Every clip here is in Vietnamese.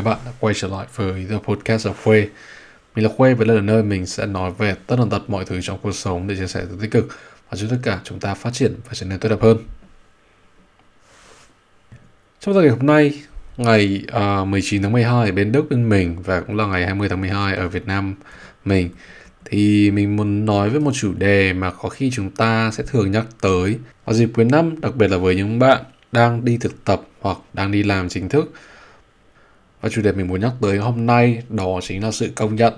Các bạn đã quay trở lại với The Podcast of Khuê. Mình là Khuê và đây là nơi mình sẽ nói về tất tần tật mọi thứ trong cuộc sống để chia sẻ từ tích cực và giúp tất cả chúng ta phát triển và trở nên tốt đẹp hơn. Trong ngày hôm nay, ngày à, uh, 19 tháng 12 ở bên Đức bên mình và cũng là ngày 20 tháng 12 ở Việt Nam mình thì mình muốn nói với một chủ đề mà có khi chúng ta sẽ thường nhắc tới vào dịp cuối năm, đặc biệt là với những bạn đang đi thực tập hoặc đang đi làm chính thức và chủ đề mình muốn nhắc tới hôm nay đó chính là sự công nhận.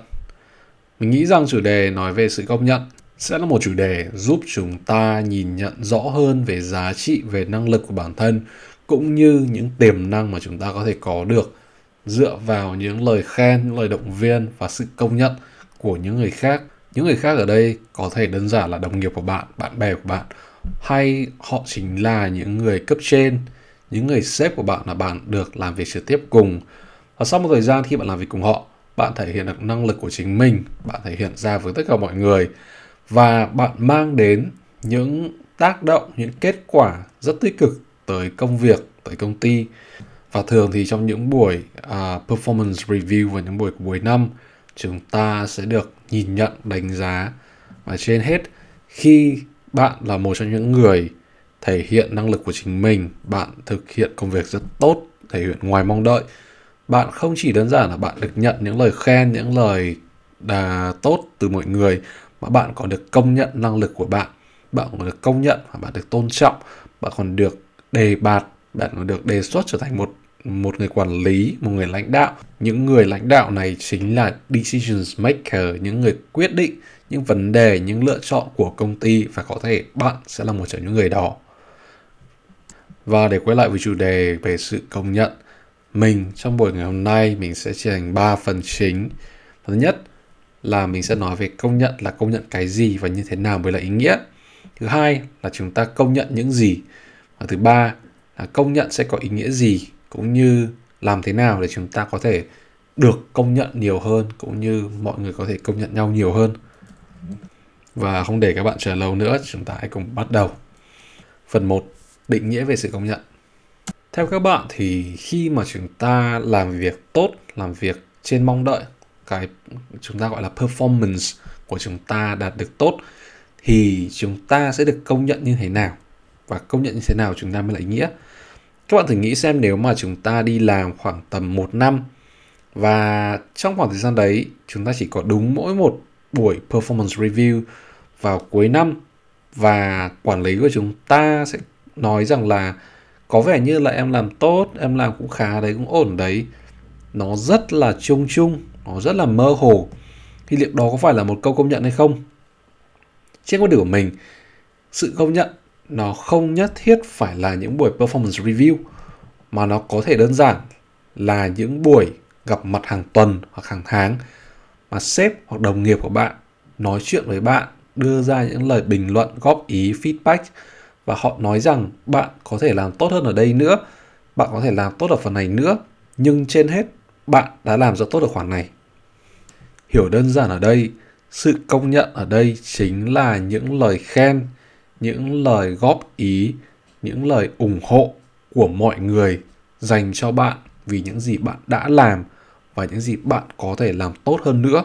Mình nghĩ rằng chủ đề nói về sự công nhận sẽ là một chủ đề giúp chúng ta nhìn nhận rõ hơn về giá trị, về năng lực của bản thân cũng như những tiềm năng mà chúng ta có thể có được dựa vào những lời khen, những lời động viên và sự công nhận của những người khác. Những người khác ở đây có thể đơn giản là đồng nghiệp của bạn, bạn bè của bạn hay họ chính là những người cấp trên, những người sếp của bạn là bạn được làm việc trực tiếp cùng và sau một thời gian khi bạn làm việc cùng họ bạn thể hiện được năng lực của chính mình bạn thể hiện ra với tất cả mọi người. Và bạn mang đến những tác động những kết quả rất tích cực tới công việc tới công ty. Và thường thì trong những buổi uh, performance review và những buổi cuối năm chúng ta sẽ được nhìn nhận đánh giá. Và trên hết khi bạn là một trong những người thể hiện năng lực của chính mình bạn thực hiện công việc rất tốt thể hiện ngoài mong đợi bạn không chỉ đơn giản là bạn được nhận những lời khen, những lời đà tốt từ mọi người, mà bạn còn được công nhận năng lực của bạn. Bạn còn được công nhận và bạn được tôn trọng. Bạn còn được đề bạt, bạn còn được đề xuất trở thành một một người quản lý, một người lãnh đạo. Những người lãnh đạo này chính là decisions maker, những người quyết định những vấn đề, những lựa chọn của công ty và có thể bạn sẽ là một trong những người đó. Và để quay lại với chủ đề về sự công nhận mình trong buổi ngày hôm nay mình sẽ chia thành 3 phần chính. Thứ nhất là mình sẽ nói về công nhận là công nhận cái gì và như thế nào mới là ý nghĩa. Thứ hai là chúng ta công nhận những gì. Và thứ ba là công nhận sẽ có ý nghĩa gì cũng như làm thế nào để chúng ta có thể được công nhận nhiều hơn cũng như mọi người có thể công nhận nhau nhiều hơn. Và không để các bạn chờ lâu nữa, chúng ta hãy cùng bắt đầu. Phần 1. Định nghĩa về sự công nhận. Theo các bạn thì khi mà chúng ta làm việc tốt, làm việc trên mong đợi, cái chúng ta gọi là performance của chúng ta đạt được tốt thì chúng ta sẽ được công nhận như thế nào và công nhận như thế nào chúng ta mới là ý nghĩa. Các bạn thử nghĩ xem nếu mà chúng ta đi làm khoảng tầm một năm và trong khoảng thời gian đấy chúng ta chỉ có đúng mỗi một buổi performance review vào cuối năm và quản lý của chúng ta sẽ nói rằng là có vẻ như là em làm tốt, em làm cũng khá đấy, cũng ổn đấy. Nó rất là chung chung, nó rất là mơ hồ. Thì liệu đó có phải là một câu công nhận hay không? Trên quan điểm của mình, sự công nhận nó không nhất thiết phải là những buổi performance review, mà nó có thể đơn giản là những buổi gặp mặt hàng tuần hoặc hàng tháng mà sếp hoặc đồng nghiệp của bạn nói chuyện với bạn, đưa ra những lời bình luận, góp ý, feedback và họ nói rằng bạn có thể làm tốt hơn ở đây nữa, bạn có thể làm tốt ở phần này nữa, nhưng trên hết bạn đã làm rất tốt ở khoản này. Hiểu đơn giản ở đây, sự công nhận ở đây chính là những lời khen, những lời góp ý, những lời ủng hộ của mọi người dành cho bạn vì những gì bạn đã làm và những gì bạn có thể làm tốt hơn nữa.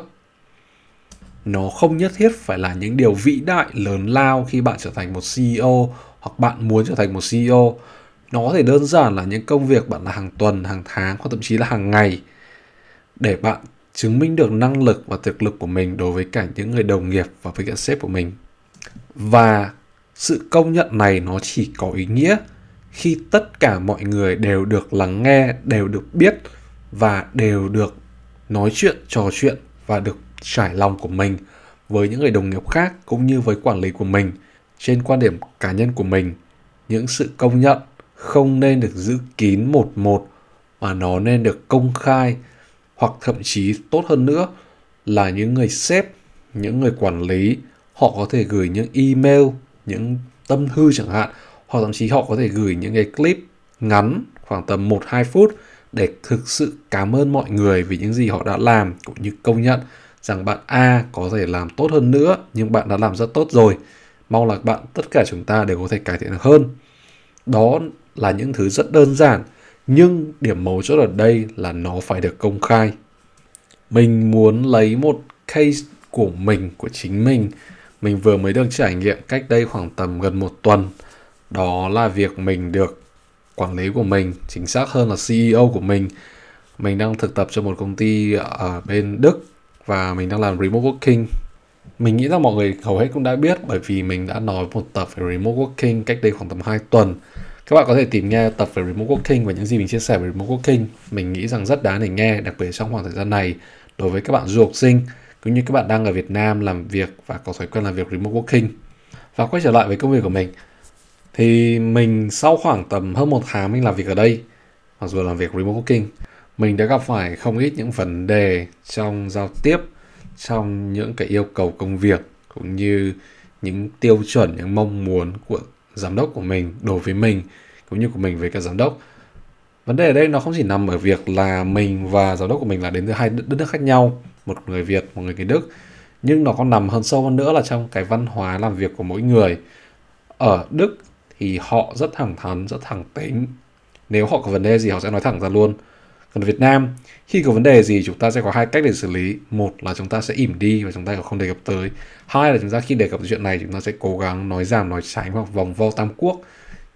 Nó không nhất thiết phải là những điều vĩ đại lớn lao khi bạn trở thành một ceo hoặc bạn muốn trở thành một CEO nó có thể đơn giản là những công việc bạn là hàng tuần, hàng tháng hoặc thậm chí là hàng ngày để bạn chứng minh được năng lực và thực lực của mình đối với cả những người đồng nghiệp và với cả sếp của mình. Và sự công nhận này nó chỉ có ý nghĩa khi tất cả mọi người đều được lắng nghe, đều được biết và đều được nói chuyện, trò chuyện và được trải lòng của mình với những người đồng nghiệp khác cũng như với quản lý của mình trên quan điểm cá nhân của mình, những sự công nhận không nên được giữ kín một một mà nó nên được công khai hoặc thậm chí tốt hơn nữa là những người sếp, những người quản lý, họ có thể gửi những email, những tâm thư chẳng hạn, hoặc thậm chí họ có thể gửi những cái clip ngắn khoảng tầm 1-2 phút để thực sự cảm ơn mọi người vì những gì họ đã làm cũng như công nhận rằng bạn A có thể làm tốt hơn nữa, nhưng bạn đã làm rất tốt rồi mong là bạn tất cả chúng ta đều có thể cải thiện được hơn đó là những thứ rất đơn giản Nhưng điểm mấu chốt ở đây là nó phải được công khai. Mình muốn lấy một case của mình, của chính mình. Mình vừa mới được trải nghiệm cách đây khoảng tầm gần một tuần. Đó là việc mình được quản lý của mình, chính xác hơn là CEO của mình. Mình đang thực tập cho một công ty ở bên Đức và mình đang làm remote working mình nghĩ rằng mọi người hầu hết cũng đã biết bởi vì mình đã nói một tập về remote working cách đây khoảng tầm 2 tuần. Các bạn có thể tìm nghe tập về remote working và những gì mình chia sẻ về remote working. Mình nghĩ rằng rất đáng để nghe, đặc biệt trong khoảng thời gian này đối với các bạn du học sinh cũng như các bạn đang ở Việt Nam làm việc và có thói quen làm việc remote working. Và quay trở lại với công việc của mình. Thì mình sau khoảng tầm hơn một tháng mình làm việc ở đây, mặc dù làm việc remote working, mình đã gặp phải không ít những vấn đề trong giao tiếp trong những cái yêu cầu công việc cũng như những tiêu chuẩn, những mong muốn của giám đốc của mình đối với mình cũng như của mình với cả giám đốc. Vấn đề ở đây nó không chỉ nằm ở việc là mình và giám đốc của mình là đến từ hai đất nước khác nhau, một người việt, một người người đức, nhưng nó còn nằm hơn sâu hơn nữa là trong cái văn hóa làm việc của mỗi người. Ở đức thì họ rất thẳng thắn, rất thẳng tính. Nếu họ có vấn đề gì, họ sẽ nói thẳng ra luôn còn Việt Nam, khi có vấn đề gì chúng ta sẽ có hai cách để xử lý. Một là chúng ta sẽ ỉm đi và chúng ta không đề cập tới. Hai là chúng ta khi đề cập chuyện này chúng ta sẽ cố gắng nói giảm, nói tránh hoặc vòng vo tam quốc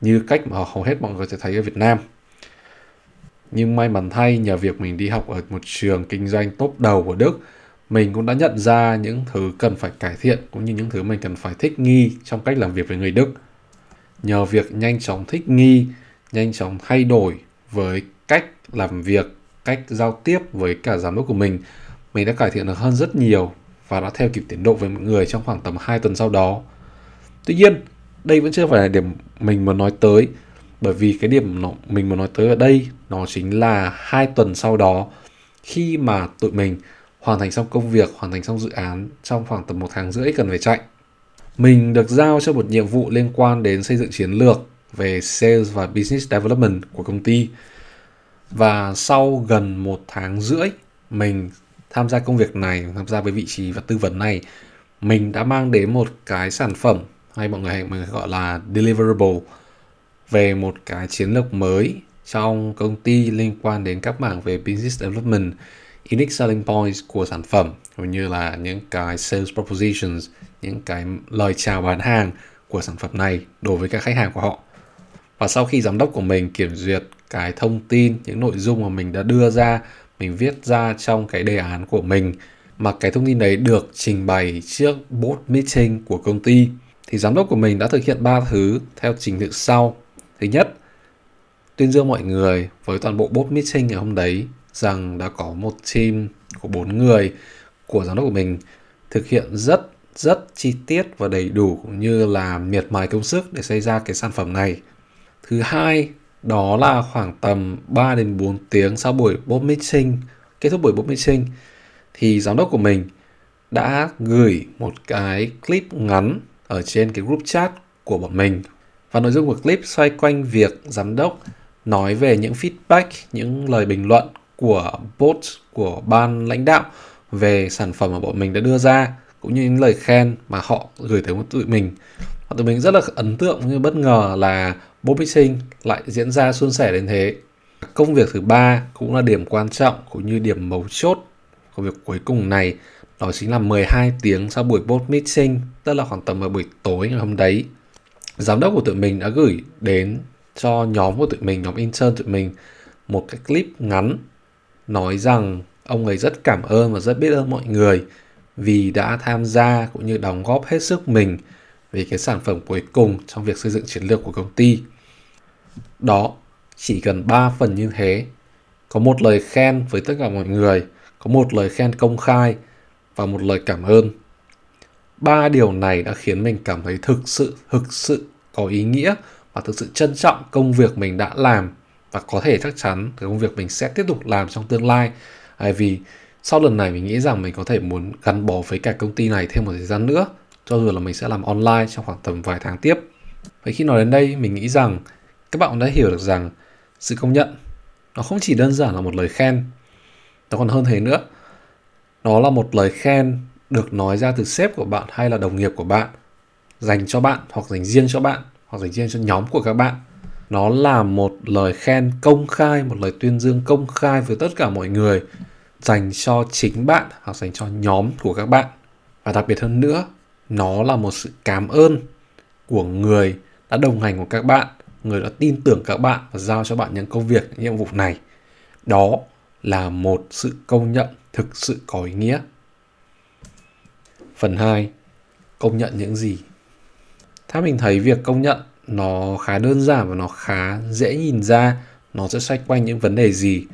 như cách mà hầu hết mọi người sẽ thấy ở Việt Nam. Nhưng may mắn thay nhờ việc mình đi học ở một trường kinh doanh tốt đầu của Đức, mình cũng đã nhận ra những thứ cần phải cải thiện cũng như những thứ mình cần phải thích nghi trong cách làm việc với người Đức. Nhờ việc nhanh chóng thích nghi, nhanh chóng thay đổi với cách làm việc, cách giao tiếp với cả giám đốc của mình, mình đã cải thiện được hơn rất nhiều và đã theo kịp tiến độ với mọi người trong khoảng tầm 2 tuần sau đó. Tuy nhiên, đây vẫn chưa phải là điểm mình muốn nói tới bởi vì cái điểm mình muốn nói tới ở đây nó chính là hai tuần sau đó khi mà tụi mình hoàn thành xong công việc, hoàn thành xong dự án trong khoảng tầm một tháng rưỡi cần phải chạy. Mình được giao cho một nhiệm vụ liên quan đến xây dựng chiến lược về sales và business development của công ty và sau gần một tháng rưỡi mình tham gia công việc này tham gia với vị trí và tư vấn này mình đã mang đến một cái sản phẩm hay mọi người hay mình gọi là deliverable về một cái chiến lược mới trong công ty liên quan đến các mảng về business development, unique selling points của sản phẩm cũng như là những cái sales propositions, những cái lời chào bán hàng của sản phẩm này đối với các khách hàng của họ. Và sau khi giám đốc của mình kiểm duyệt cái thông tin, những nội dung mà mình đã đưa ra, mình viết ra trong cái đề án của mình, mà cái thông tin đấy được trình bày trước board meeting của công ty, thì giám đốc của mình đã thực hiện ba thứ theo trình tự sau thứ nhất, tuyên dương mọi người với toàn bộ board meeting ngày hôm đấy rằng đã có một team của bốn người của giám đốc của mình thực hiện rất rất chi tiết và đầy đủ cũng như là miệt mài công sức để xây ra cái sản phẩm này. Thứ hai đó là khoảng tầm 3 đến 4 tiếng sau buổi board meeting, kết thúc buổi board meeting thì giám đốc của mình đã gửi một cái clip ngắn ở trên cái group chat của bọn mình. Và nội dung của clip xoay quanh việc giám đốc nói về những feedback, những lời bình luận của bot của ban lãnh đạo về sản phẩm mà bọn mình đã đưa ra cũng như những lời khen mà họ gửi tới một tụi mình. Và tụi mình rất là ấn tượng như bất ngờ là Bob Mixing lại diễn ra suôn sẻ đến thế. Công việc thứ ba cũng là điểm quan trọng cũng như điểm mấu chốt của việc cuối cùng này đó chính là 12 tiếng sau buổi board meeting, tức là khoảng tầm vào buổi tối ngày hôm đấy. Giám đốc của tụi mình đã gửi đến cho nhóm của tụi mình, nhóm intern tụi mình một cái clip ngắn nói rằng ông ấy rất cảm ơn và rất biết ơn mọi người vì đã tham gia cũng như đóng góp hết sức mình về cái sản phẩm cuối cùng trong việc xây dựng chiến lược của công ty. Đó, chỉ cần 3 phần như thế. Có một lời khen với tất cả mọi người, có một lời khen công khai và một lời cảm ơn. Ba điều này đã khiến mình cảm thấy thực sự, thực sự có ý nghĩa và thực sự trân trọng công việc mình đã làm và có thể chắc chắn cái công việc mình sẽ tiếp tục làm trong tương lai. Bởi vì sau lần này mình nghĩ rằng mình có thể muốn gắn bó với cả công ty này thêm một thời gian nữa cho dù là mình sẽ làm online trong khoảng tầm vài tháng tiếp. Vậy khi nói đến đây, mình nghĩ rằng các bạn đã hiểu được rằng sự công nhận nó không chỉ đơn giản là một lời khen, nó còn hơn thế nữa. Nó là một lời khen được nói ra từ sếp của bạn hay là đồng nghiệp của bạn dành cho bạn hoặc dành riêng cho bạn hoặc dành riêng cho nhóm của các bạn nó là một lời khen công khai một lời tuyên dương công khai với tất cả mọi người dành cho chính bạn hoặc dành cho nhóm của các bạn và đặc biệt hơn nữa nó là một sự cảm ơn của người đã đồng hành của các bạn, người đã tin tưởng các bạn và giao cho bạn những công việc, những nhiệm vụ này. Đó là một sự công nhận thực sự có ý nghĩa. Phần 2 công nhận những gì? Theo mình thấy, việc công nhận nó khá đơn giản và nó khá dễ nhìn ra, nó sẽ xoay quanh những vấn đề gì.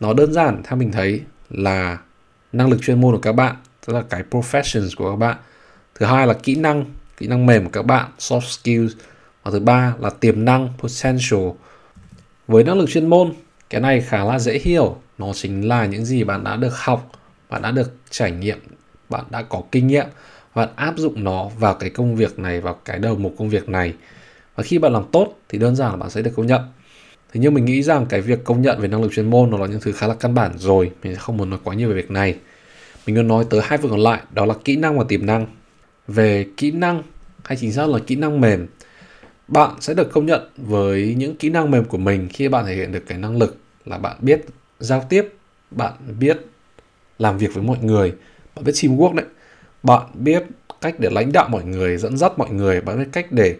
Nó đơn giản, theo mình thấy, là năng lực chuyên môn của các bạn, tức là cái professions của các bạn thứ hai là kỹ năng kỹ năng mềm của các bạn, soft skills. Và thứ ba là tiềm năng, potential. Với năng lực chuyên môn, cái này khá là dễ hiểu. Nó chính là những gì bạn đã được học, bạn đã được trải nghiệm, bạn đã có kinh nghiệm. Bạn áp dụng nó vào cái công việc này, vào cái đầu mục công việc này. Và khi bạn làm tốt thì đơn giản là bạn sẽ được công nhận. Thế nhưng mình nghĩ rằng cái việc công nhận về năng lực chuyên môn nó là những thứ khá là căn bản rồi. Mình không muốn nói quá nhiều về việc này. Mình muốn nói tới hai phần còn lại, đó là kỹ năng và tiềm năng về kỹ năng hay chính xác là kỹ năng mềm, bạn sẽ được công nhận với những kỹ năng mềm của mình khi bạn thể hiện được cái năng lực là bạn biết giao tiếp, bạn biết làm việc với mọi người, bạn biết teamwork đấy. Bạn biết cách để lãnh đạo mọi người, dẫn dắt mọi người, bạn biết cách để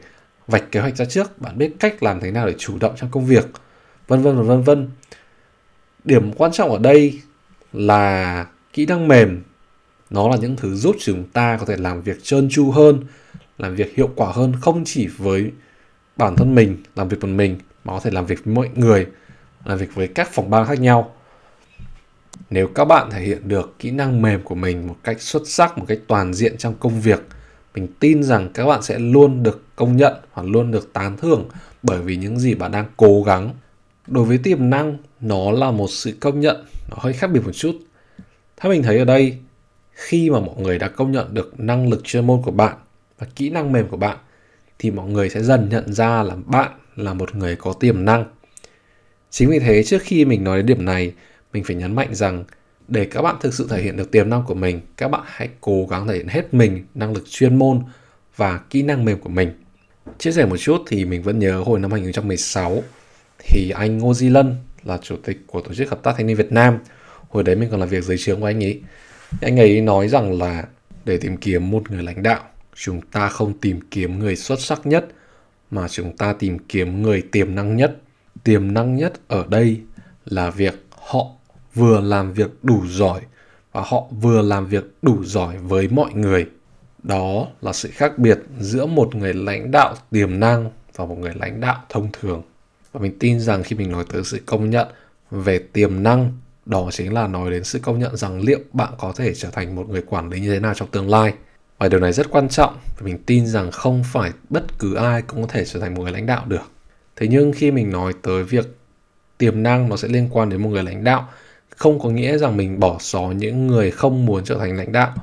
vạch kế hoạch ra trước, bạn biết cách làm thế nào để chủ động trong công việc, vân vân và vân vân. Điểm quan trọng ở đây là kỹ năng mềm nó là những thứ giúp chúng ta có thể làm việc trơn tru hơn, làm việc hiệu quả hơn, không chỉ với bản thân mình, làm việc một mình, mà có thể làm việc với mọi người, làm việc với các phòng ban khác nhau. Nếu các bạn thể hiện được kỹ năng mềm của mình một cách xuất sắc, một cách toàn diện trong công việc, mình tin rằng các bạn sẽ luôn được công nhận hoặc luôn được tán thưởng bởi vì những gì bạn đang cố gắng. Đối với tiềm năng, nó là một sự công nhận, nó hơi khác biệt một chút. Theo mình thấy ở đây khi mà mọi người đã công nhận được năng lực chuyên môn của bạn và kỹ năng mềm của bạn, thì mọi người sẽ dần nhận ra là bạn là một người có tiềm năng. Chính vì thế, trước khi mình nói đến điểm này, mình phải nhấn mạnh rằng để các bạn thực sự thể hiện được tiềm năng của mình, các bạn hãy cố gắng thể hiện hết mình, năng lực chuyên môn và kỹ năng mềm của mình. Chia sẻ một chút thì mình vẫn nhớ hồi năm 2016 thì anh Ngô Di Lân là chủ tịch của tổ chức hợp tác thanh niên Việt Nam. Hồi đấy mình còn làm việc dưới trường của anh ấy anh ấy nói rằng là để tìm kiếm một người lãnh đạo, chúng ta không tìm kiếm người xuất sắc nhất, mà chúng ta tìm kiếm người tiềm năng nhất. Tiềm năng nhất ở đây là việc họ vừa làm việc đủ giỏi và họ vừa làm việc đủ giỏi với mọi người. Đó là sự khác biệt giữa một người lãnh đạo tiềm năng và một người lãnh đạo thông thường. Và mình tin rằng khi mình nói tới sự công nhận về tiềm năng đó chính là nói đến sự công nhận rằng liệu bạn có thể trở thành một người quản lý như thế nào trong tương lai. Và điều này rất quan trọng, vì mình tin rằng không phải bất cứ ai cũng có thể trở thành một người lãnh đạo được. Thế nhưng khi mình nói tới việc tiềm năng nó sẽ liên quan đến một người lãnh đạo, không có nghĩa rằng mình bỏ xó những người không muốn trở thành lãnh đạo.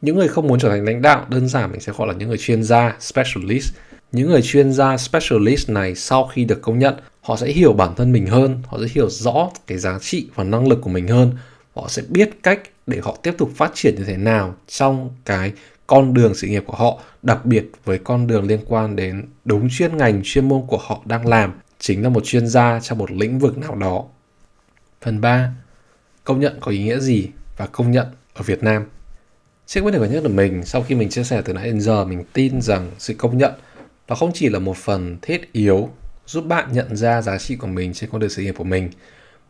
Những người không muốn trở thành lãnh đạo, đơn giản mình sẽ gọi là những người chuyên gia, specialist những người chuyên gia specialist này sau khi được công nhận, họ sẽ hiểu bản thân mình hơn, họ sẽ hiểu rõ cái giá trị và năng lực của mình hơn. Họ sẽ biết cách để họ tiếp tục phát triển như thế nào trong cái con đường sự nghiệp của họ, đặc biệt với con đường liên quan đến đúng chuyên ngành, chuyên môn của họ đang làm, chính là một chuyên gia trong một lĩnh vực nào đó. Phần 3 công nhận có ý nghĩa gì và công nhận ở Việt Nam? Chiếc quyết định của nhất là mình, sau khi mình chia sẻ từ nãy đến giờ, mình tin rằng sự công nhận nó không chỉ là một phần thiết yếu giúp bạn nhận ra giá trị của mình trên con đường sự nghiệp của mình,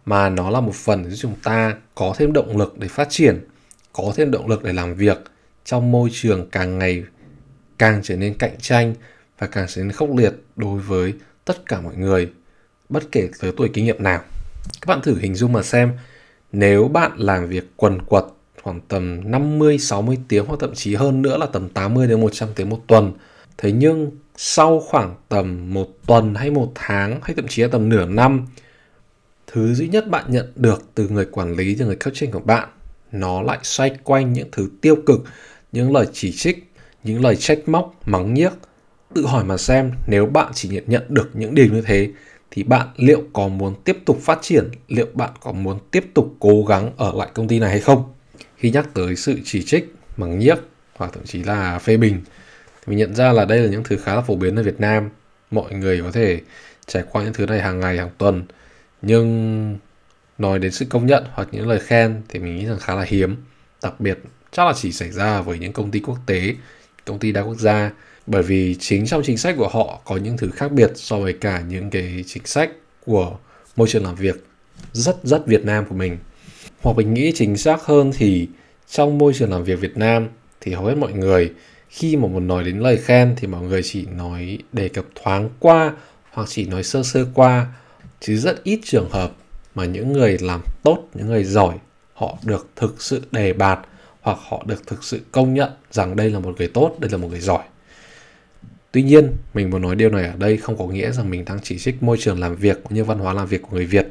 mà nó là một phần giúp chúng ta có thêm động lực để phát triển, có thêm động lực để làm việc trong môi trường càng ngày càng trở nên cạnh tranh và càng trở nên khốc liệt đối với tất cả mọi người, bất kể tới tuổi kinh nghiệm nào. Các bạn thử hình dung mà xem, nếu bạn làm việc quần quật khoảng tầm 50 60 tiếng hoặc thậm chí hơn nữa là tầm 80 đến 100 tiếng một tuần thế nhưng sau khoảng tầm một tuần hay một tháng hay thậm chí là tầm nửa năm, thứ duy nhất bạn nhận được từ người quản lý, từ người coaching của bạn, nó lại xoay quanh những thứ tiêu cực, những lời chỉ trích, những lời trách móc, mắng nhiếc, tự hỏi mà xem nếu bạn chỉ nhận nhận được những điều như thế thì bạn liệu có muốn tiếp tục phát triển, liệu bạn có muốn tiếp tục cố gắng ở lại công ty này hay không? Khi nhắc tới sự chỉ trích, mắng nhiếc hoặc thậm chí là phê bình thì mình nhận ra là đây là những thứ khá là phổ biến ở Việt Nam. Mọi người có thể trải qua những thứ này hàng ngày, hàng tuần. Nhưng nói đến sự công nhận hoặc những lời khen thì mình nghĩ rằng khá là hiếm. Đặc biệt, chắc là chỉ xảy ra với những công ty quốc tế, công ty đa quốc gia. Bởi vì chính trong chính sách của họ có những thứ khác biệt so với cả những cái chính sách của môi trường làm việc rất rất Việt Nam của mình. Hoặc mình nghĩ chính xác hơn thì trong môi trường làm việc Việt Nam thì hầu hết mọi người khi mà muốn nói đến lời khen thì mọi người chỉ nói đề cập thoáng qua hoặc chỉ nói sơ sơ qua, chứ rất ít trường hợp mà những người làm tốt, những người giỏi, họ được thực sự đề bạt hoặc họ được thực sự công nhận rằng đây là một người tốt, đây là một người giỏi. Tuy nhiên, mình muốn nói điều này ở đây không có nghĩa rằng mình đang chỉ trích môi trường làm việc cũng như văn hóa làm việc của người việt,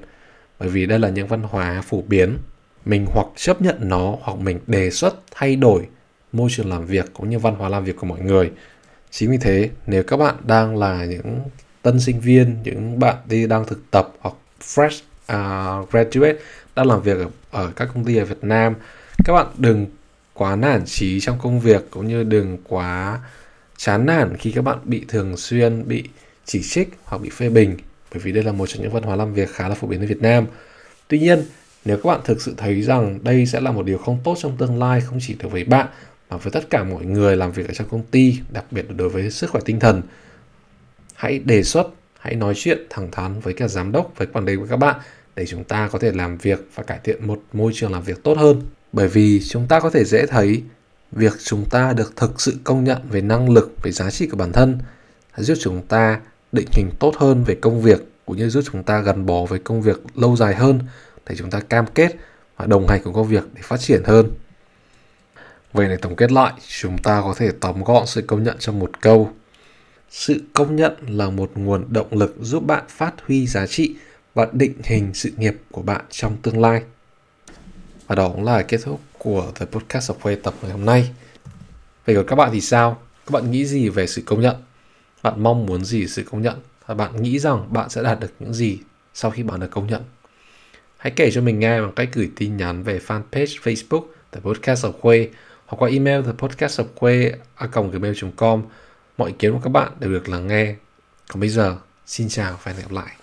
bởi vì đây là những văn hóa phổ biến. Mình hoặc chấp nhận nó hoặc mình đề xuất thay đổi môi trường làm việc cũng như văn hóa làm việc của mọi người chính vì thế nếu các bạn đang là những tân sinh viên những bạn đi đang thực tập hoặc fresh uh, graduate đang làm việc ở, ở các công ty ở Việt Nam các bạn đừng quá nản trí trong công việc cũng như đừng quá chán nản khi các bạn bị thường xuyên bị chỉ trích hoặc bị phê bình bởi vì đây là một trong những văn hóa làm việc khá là phổ biến ở Việt Nam. Tuy nhiên, nếu các bạn thực sự thấy rằng đây sẽ là một điều không tốt trong tương lai không chỉ đối với bạn Ờ, với tất cả mọi người làm việc ở trong công ty, đặc biệt là đối với sức khỏe tinh thần, hãy đề xuất, hãy nói chuyện thẳng thắn với cả giám đốc, với quản lý của các bạn để chúng ta có thể làm việc và cải thiện một môi trường làm việc tốt hơn. Bởi vì chúng ta có thể dễ thấy việc chúng ta được thực sự công nhận về năng lực, về giá trị của bản thân giúp chúng ta định hình tốt hơn về công việc cũng như giúp chúng ta gắn bó với công việc lâu dài hơn để chúng ta cam kết và đồng hành cùng công việc để phát triển hơn. Vậy để tổng kết lại, chúng ta có thể tóm gọn sự công nhận trong một câu. Sự công nhận là một nguồn động lực giúp bạn phát huy giá trị và định hình sự nghiệp của bạn trong tương lai. Và đó cũng là kết thúc của The Podcast of Way tập ngày hôm nay. Vậy còn các bạn thì sao? Các bạn nghĩ gì về sự công nhận? Bạn mong muốn gì sự công nhận? Và bạn nghĩ rằng bạn sẽ đạt được những gì sau khi bạn được công nhận? Hãy kể cho mình nghe bằng cách gửi tin nhắn về fanpage Facebook The Podcast of Way hoặc qua email The Podcast of quê a gmail.com. Mọi ý kiến của các bạn đều được lắng nghe. Còn bây giờ, xin chào và hẹn gặp lại.